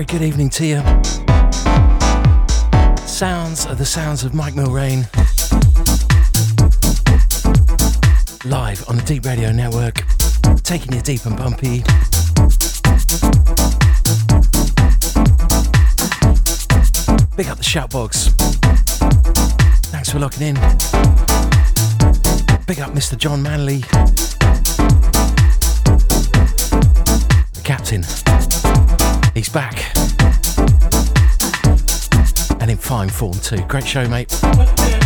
very good evening to you. Sounds are the sounds of Mike Millrain. Live on the Deep Radio Network, taking you deep and bumpy. Big up the shoutbox. Thanks for locking in. Big up Mr. John Manley. The captain. He's back. Fine form too. Great show, mate.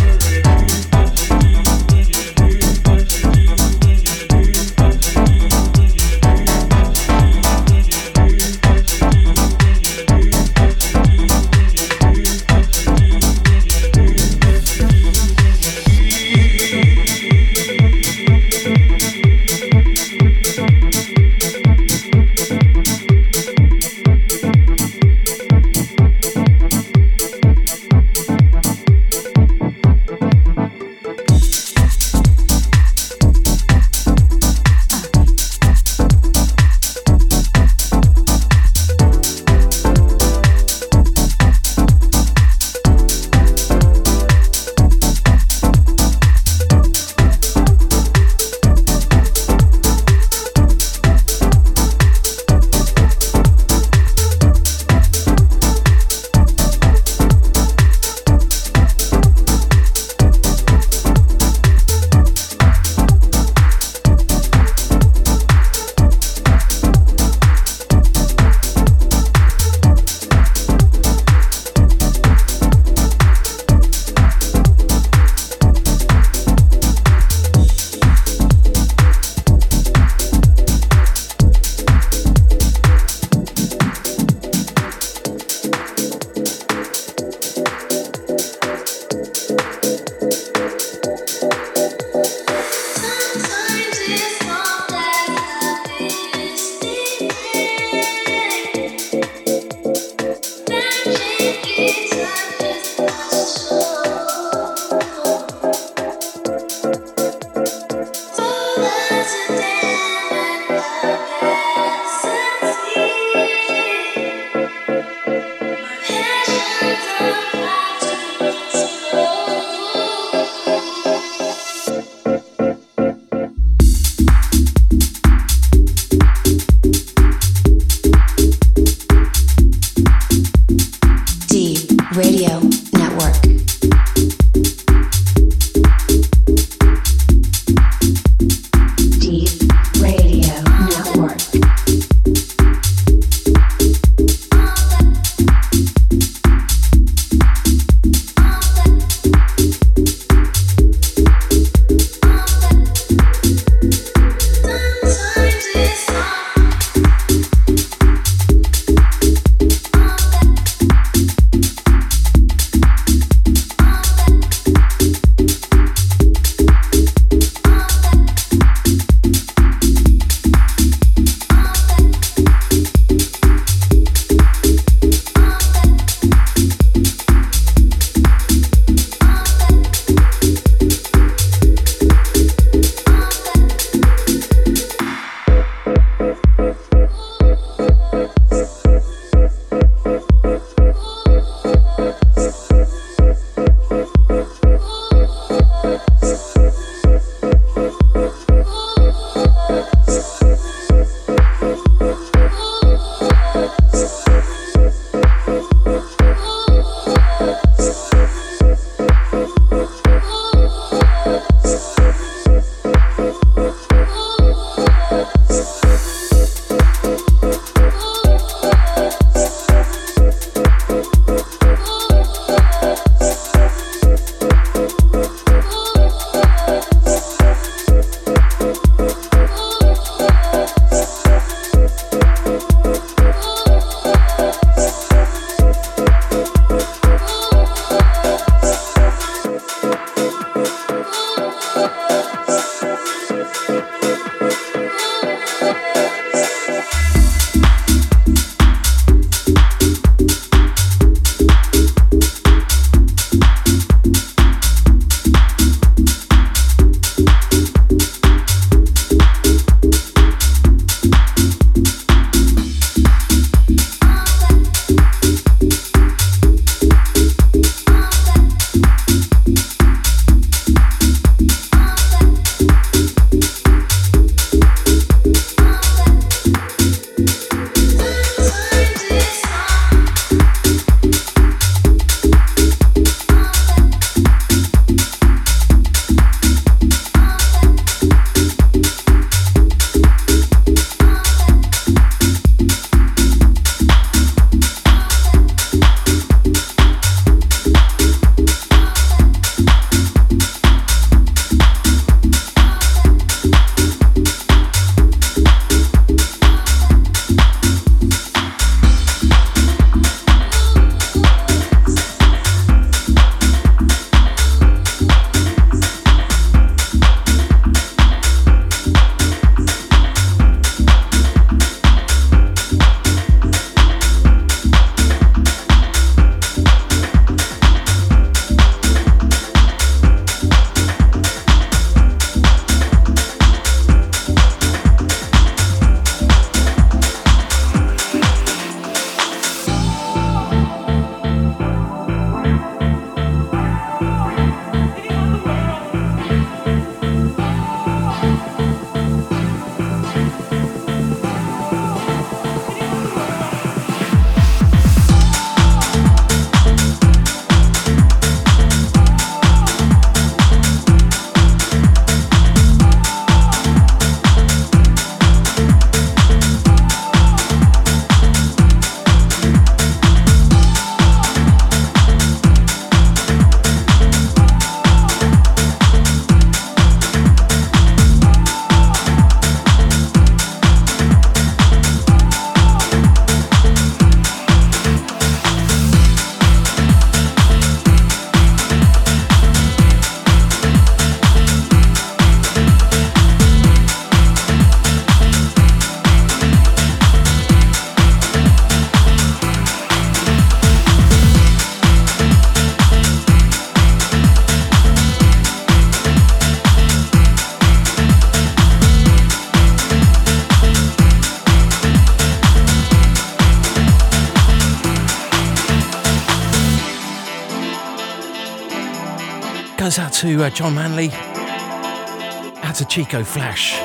To uh, John Manley. Out to Chico Flash.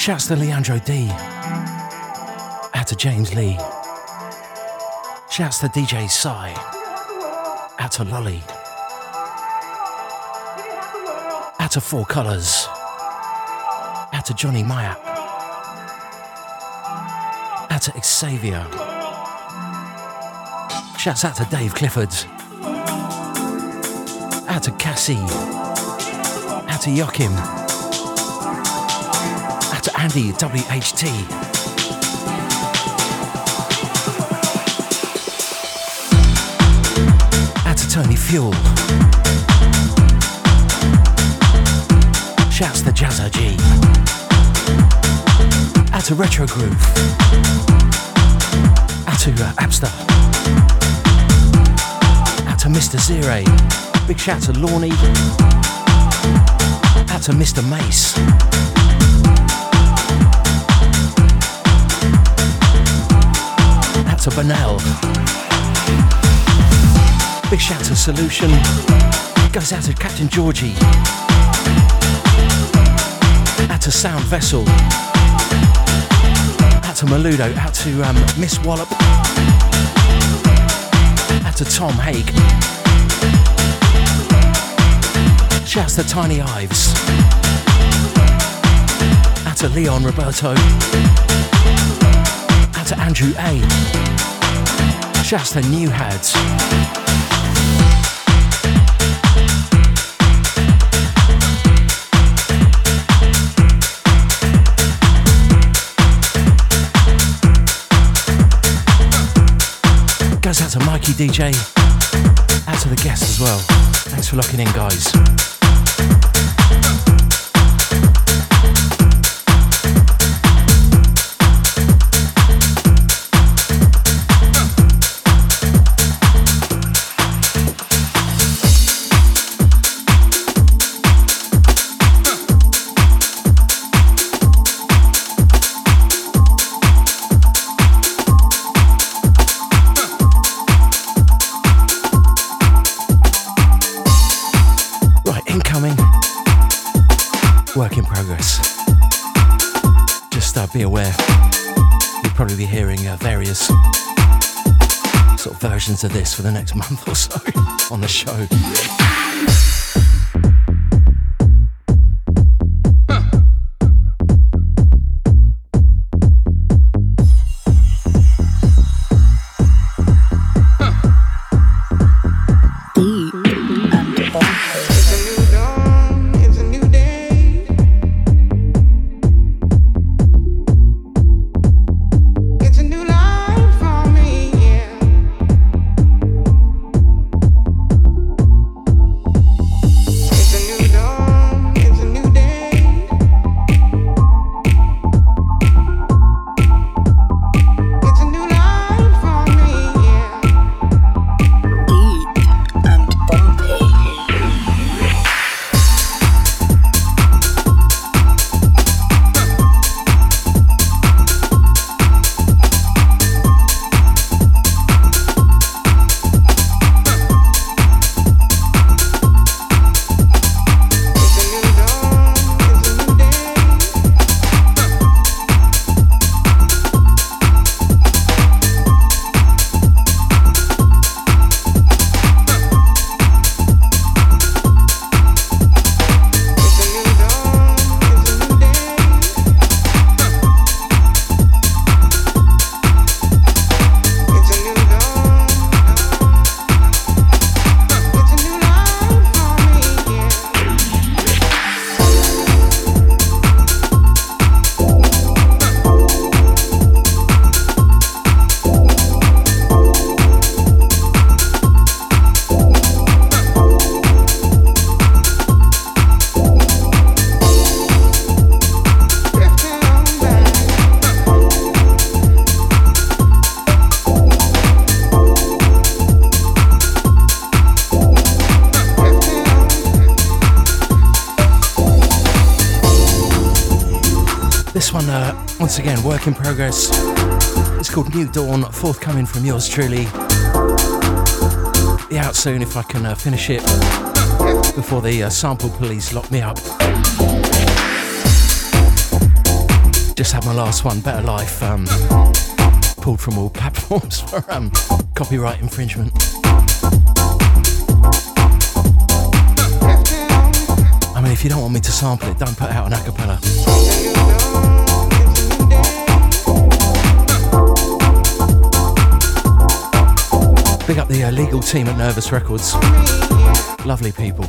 Shouts to Leandro D. Out to James Lee. Shouts to DJ Psy. Out to Lolly. Out to Four Colours. Out to Johnny Maya. Out to Xavier. Shouts out to Dave Clifford. Out to Cassie. Out to Joachim. Out to Andy WHT. To Tony Fuel. Shouts to Jazza G. To Retro Groove. To uh, Abster. To Mr. Zero. Big shout to Lorne. Out to Mr. Mace. Out to Banel. Big shout to Solution. Goes out to Captain Georgie. Out to Sound Vessel. Out to Maludo. Out to um, Miss Wallop. Out to Tom Haig. Shouts to Tiny Ives. Out to Leon Roberto. Out to Andrew A. Shouts to New Hads. Shouts out to Mikey DJ. Out to the guests as well. Thanks for locking in, guys. Be aware. You'll probably be hearing uh, various sort of versions of this for the next month or so on the show. Once again, work in progress. It's called New Dawn, forthcoming from yours truly. Be out soon if I can uh, finish it before the uh, sample police lock me up. Just had my last one, Better Life, um, pulled from all platforms for um, copyright infringement. I mean, if you don't want me to sample it, don't put it out an acapella. Big up the uh, legal team at Nervous Records. Lovely people.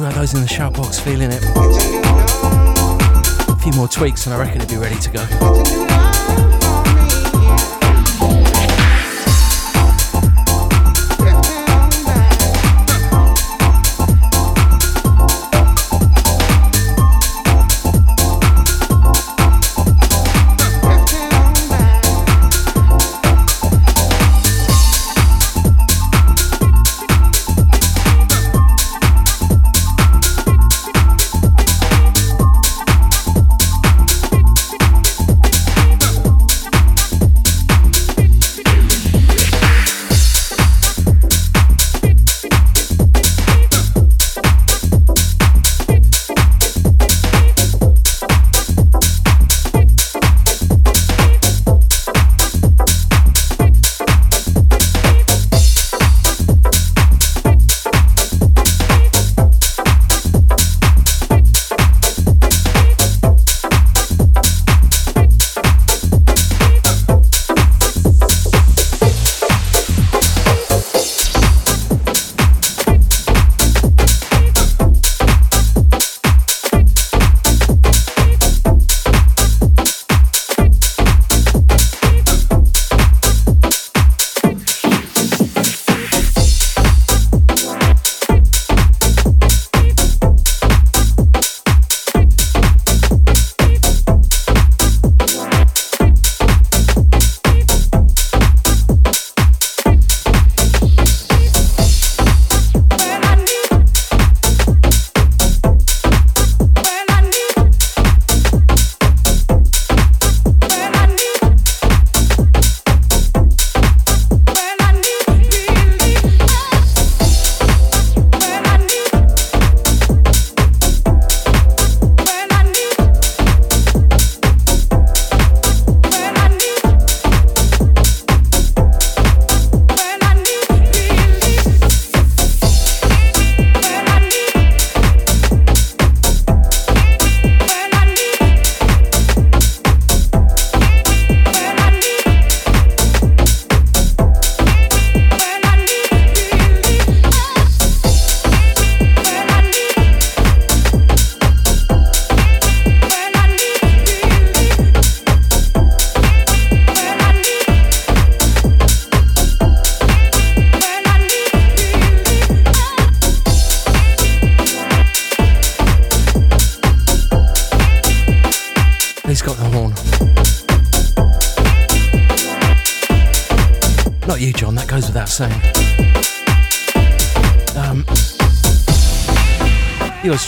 Uh, those in the shout box feeling it. A few more tweaks and I reckon it'd be ready to go.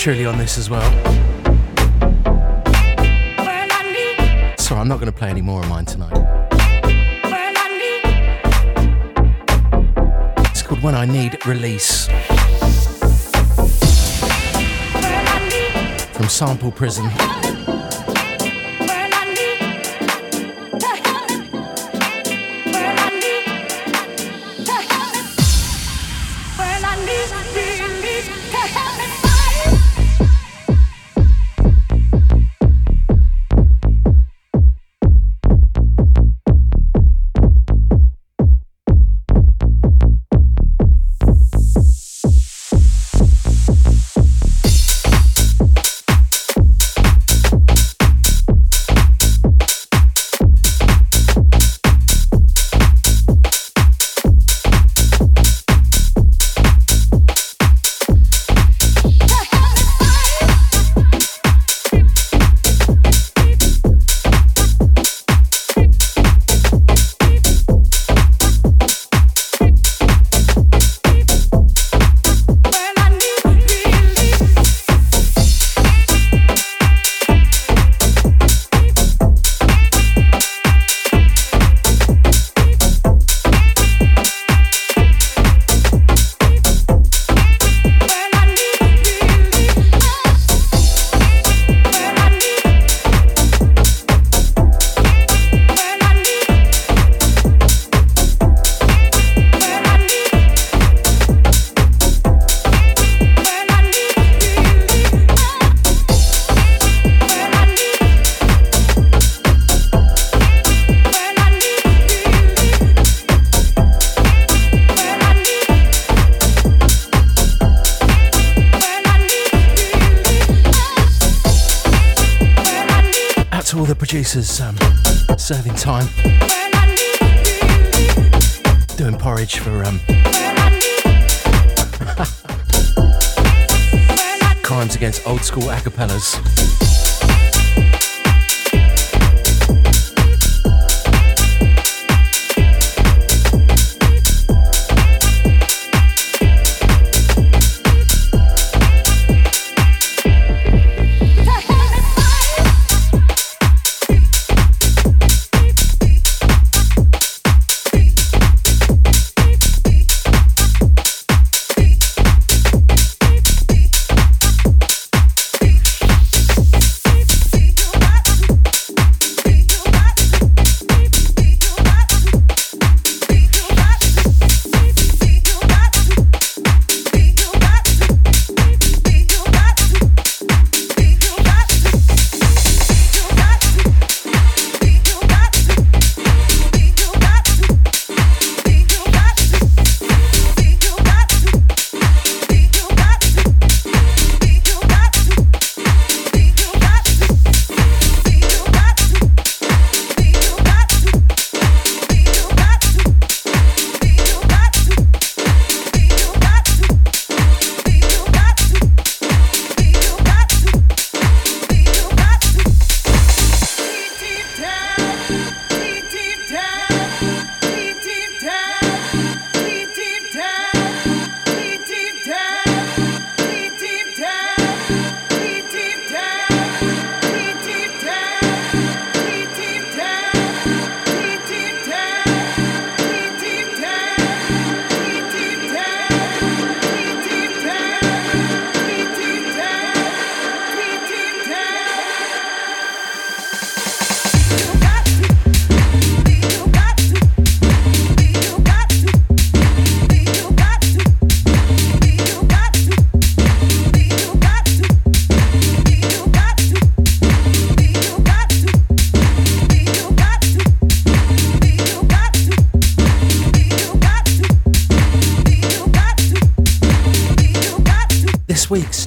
Truly on this as well. Sorry, I'm not going to play any more of mine tonight. It's called When I Need Release. From Sample Prison. Crimes against old school acapellas.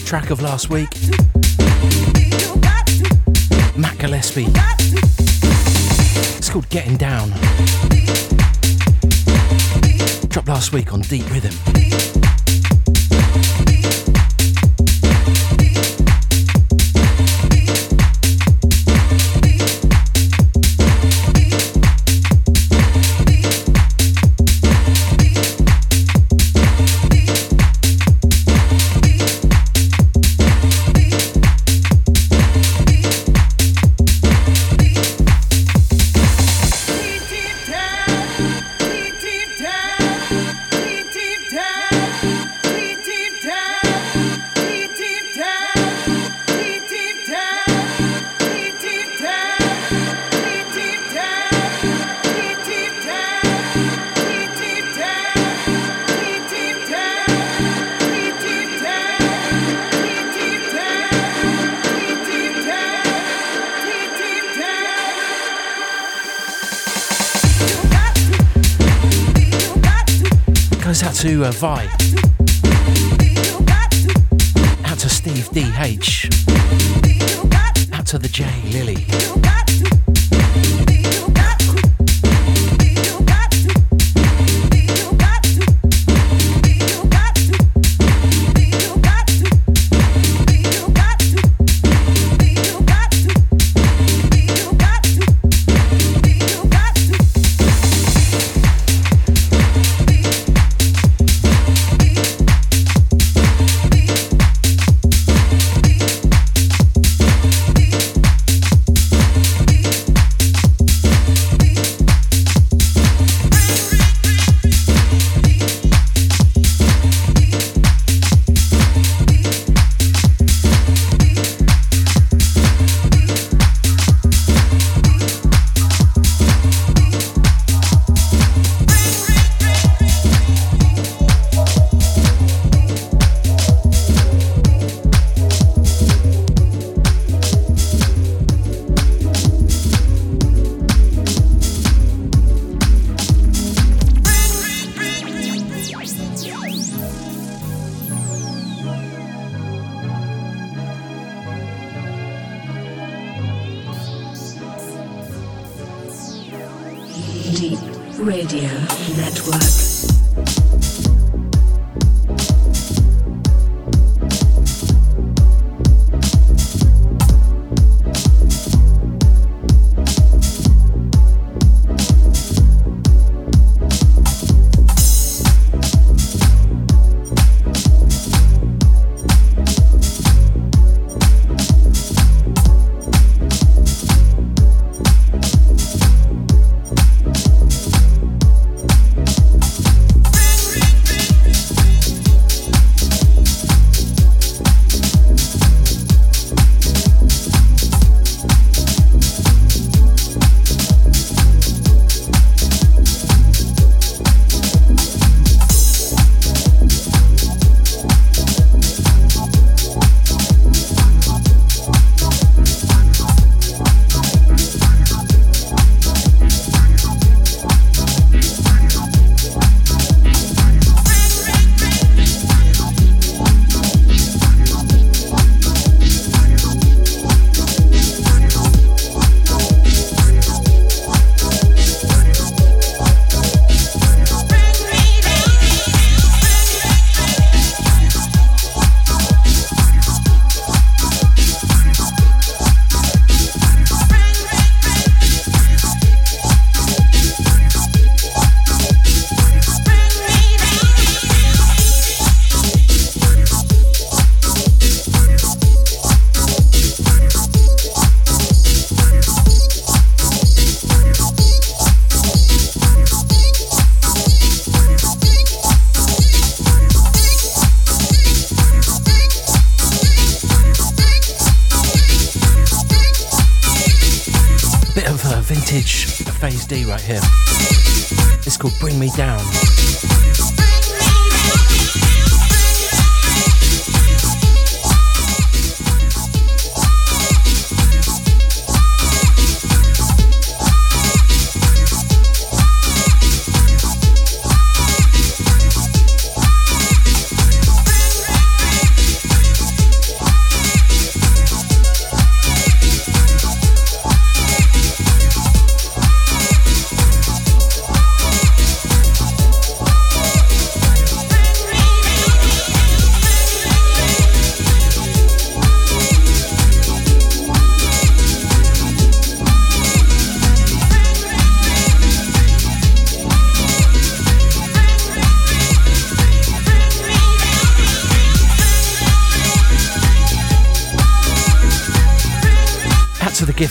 Track of last week. Matt Gillespie. It's called Getting Down. Dropped last week on Deep Rhythm. To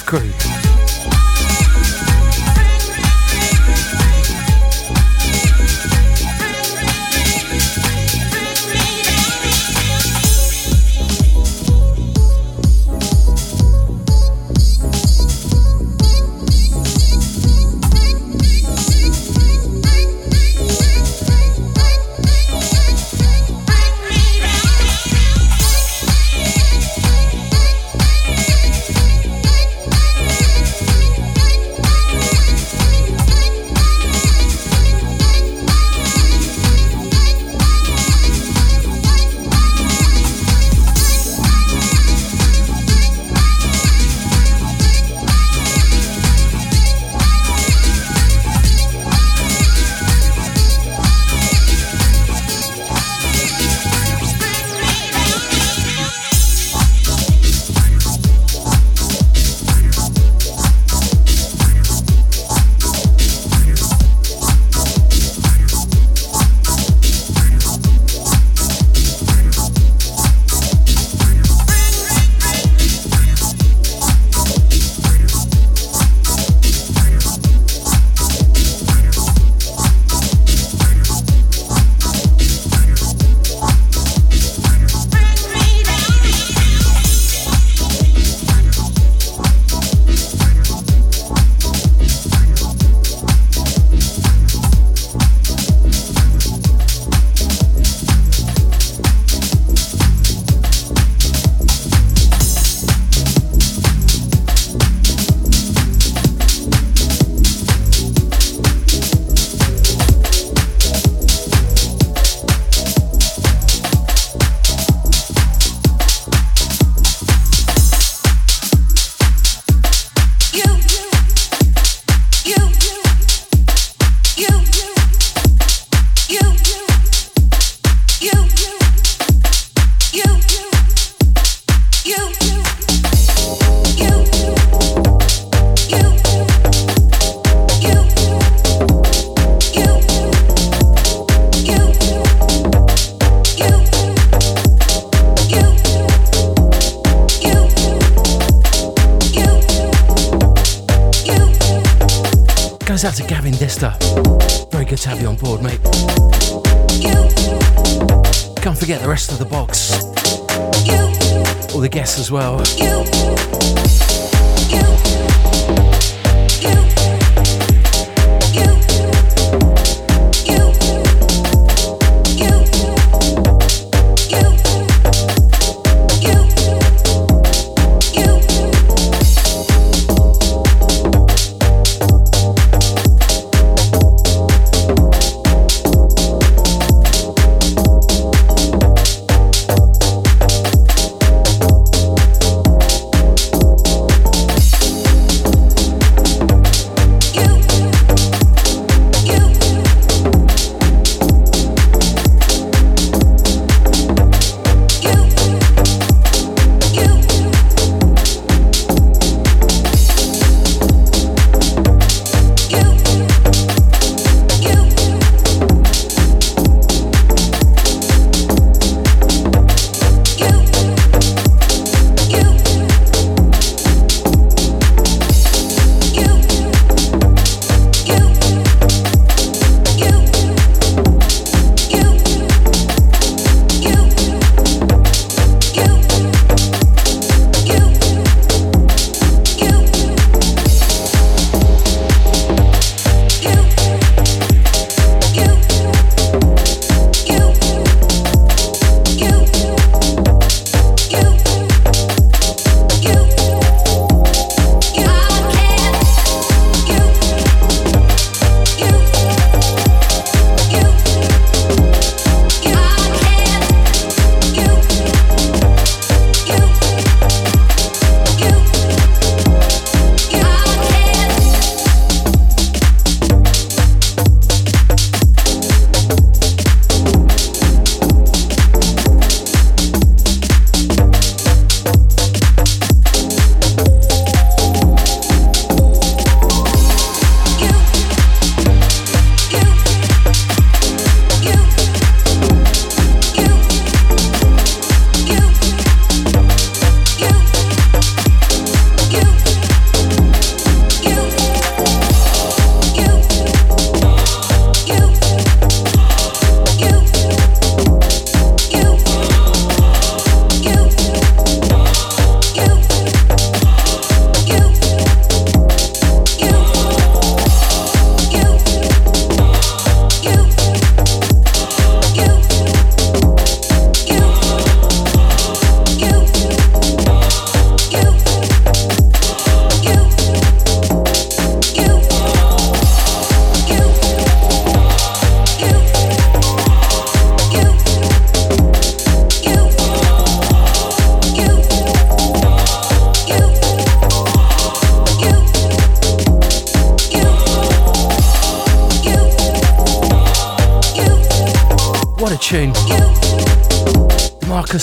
Curry.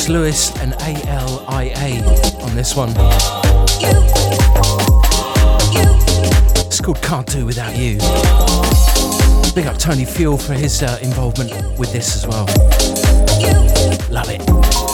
Lewis and ALIA on this one. It's called Can't Do Without You. Big up Tony Fuel for his uh, involvement with this as well. Love it.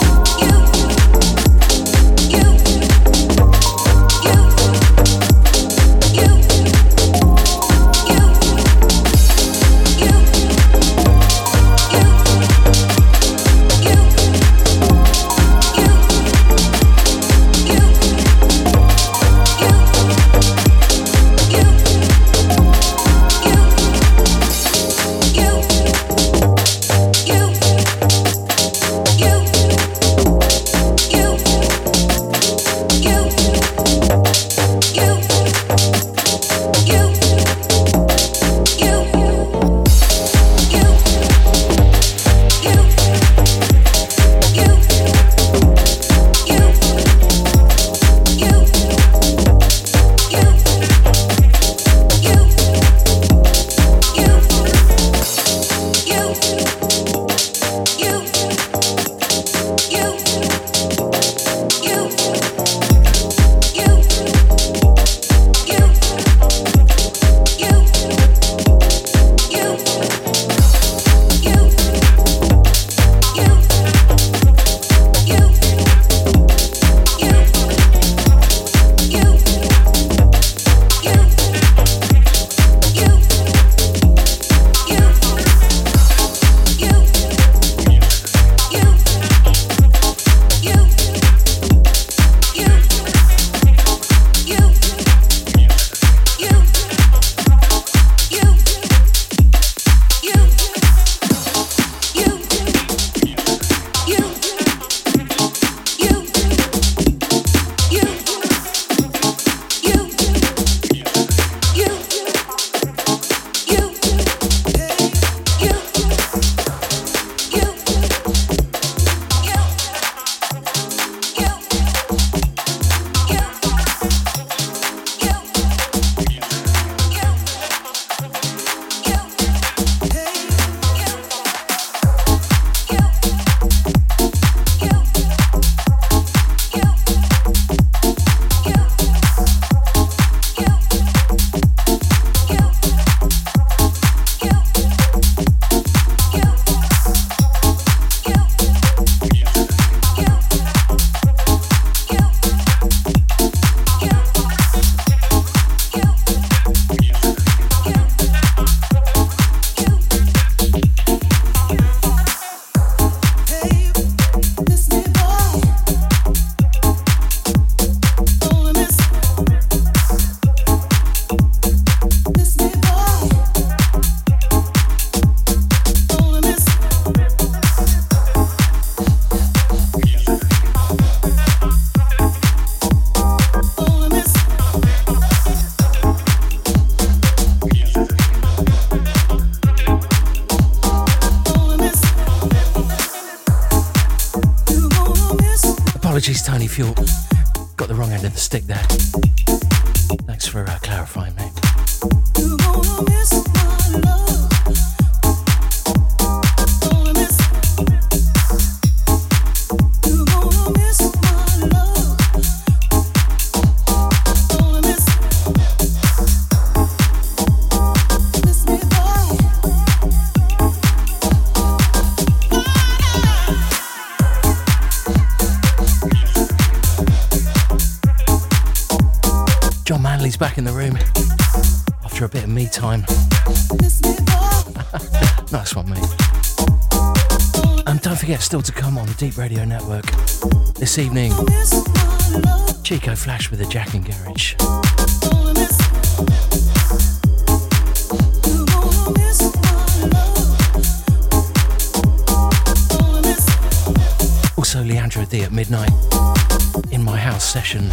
Stick there. Still to come on the Deep Radio Network this evening, Chico Flash with the Jack and Garage. Also, Leandro D at midnight in my house session.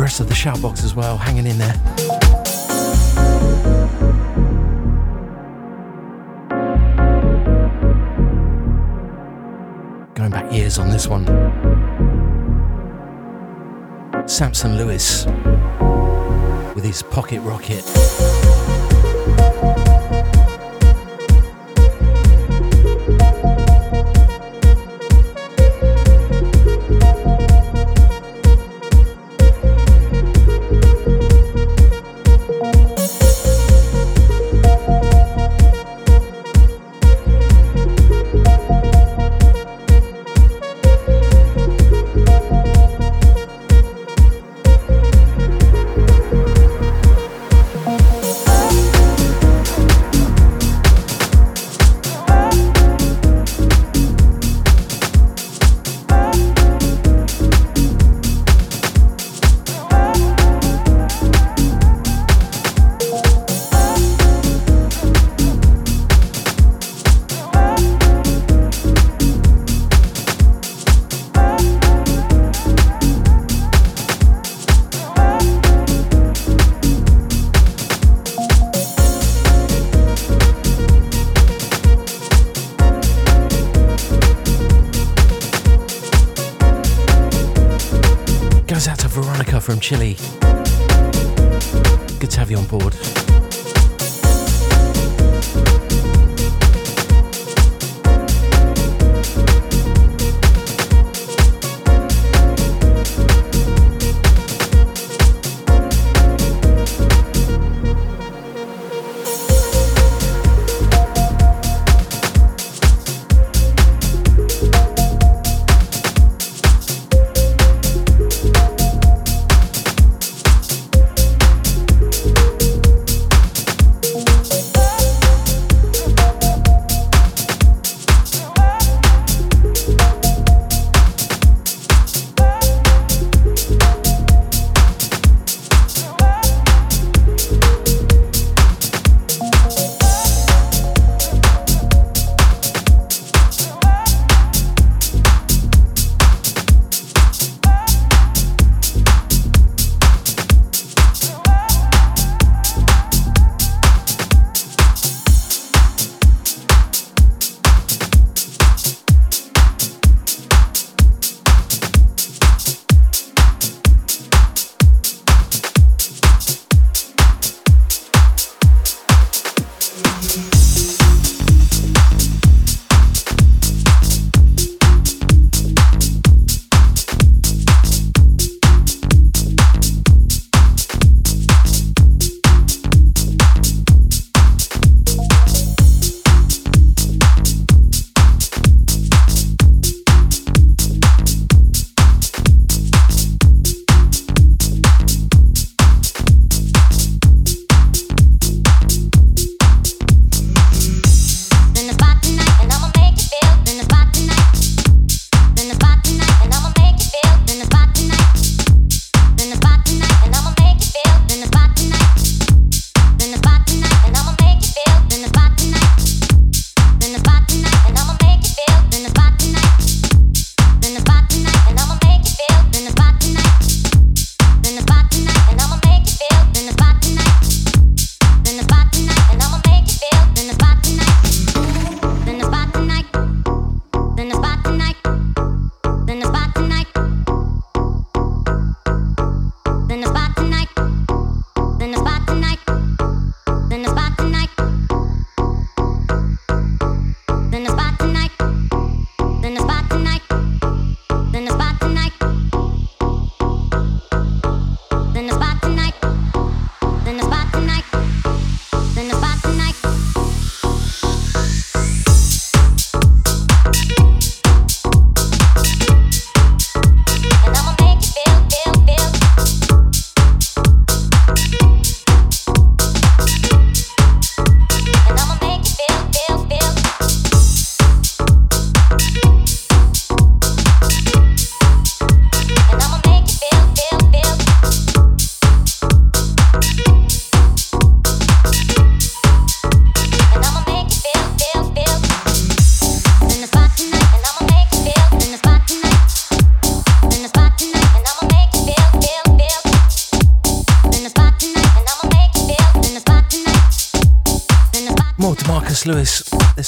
The rest of the shoutbox as well, hanging in there. Going back years on this one. Samson Lewis with his pocket rocket.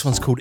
One's called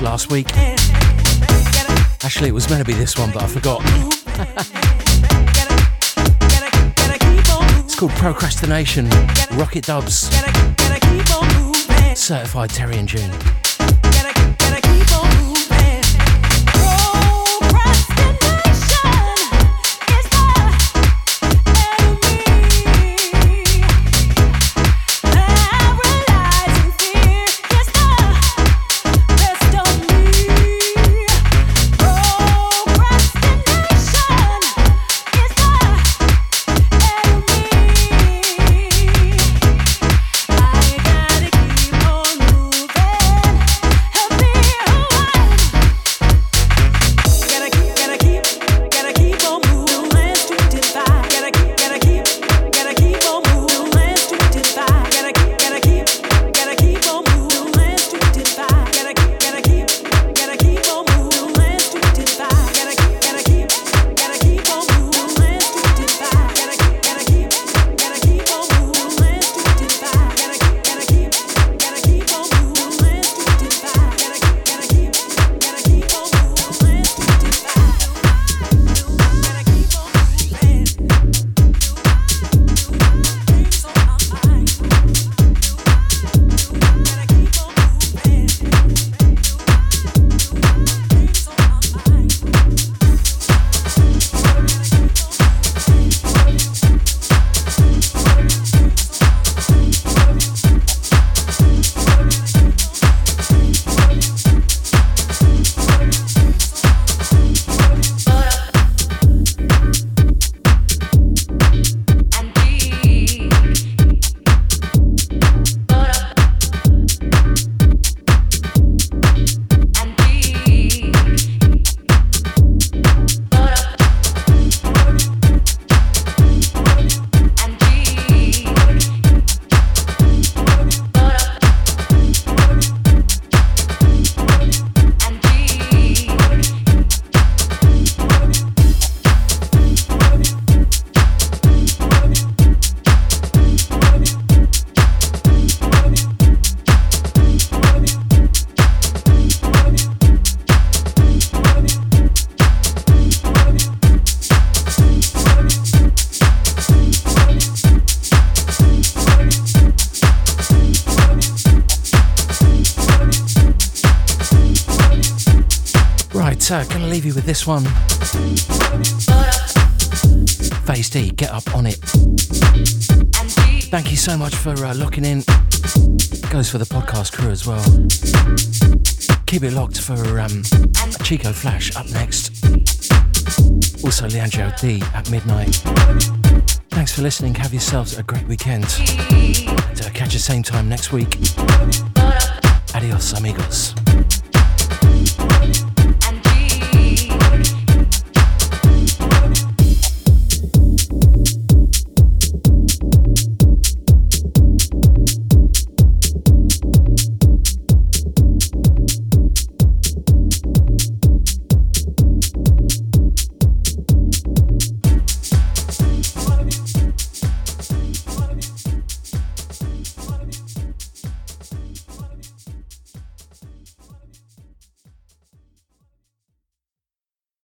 last week. Actually, it was meant to be this one, but I forgot. it's called Procrastination, Rocket Dubs, certified Terry and June. One. Phase D, get up on it. Thank you so much for uh, locking in. Goes for the podcast crew as well. Keep it locked for um, Chico Flash up next. Also, Leandro D at midnight. Thanks for listening. Have yourselves a great weekend. And uh, catch you same time next week. Adios, amigos.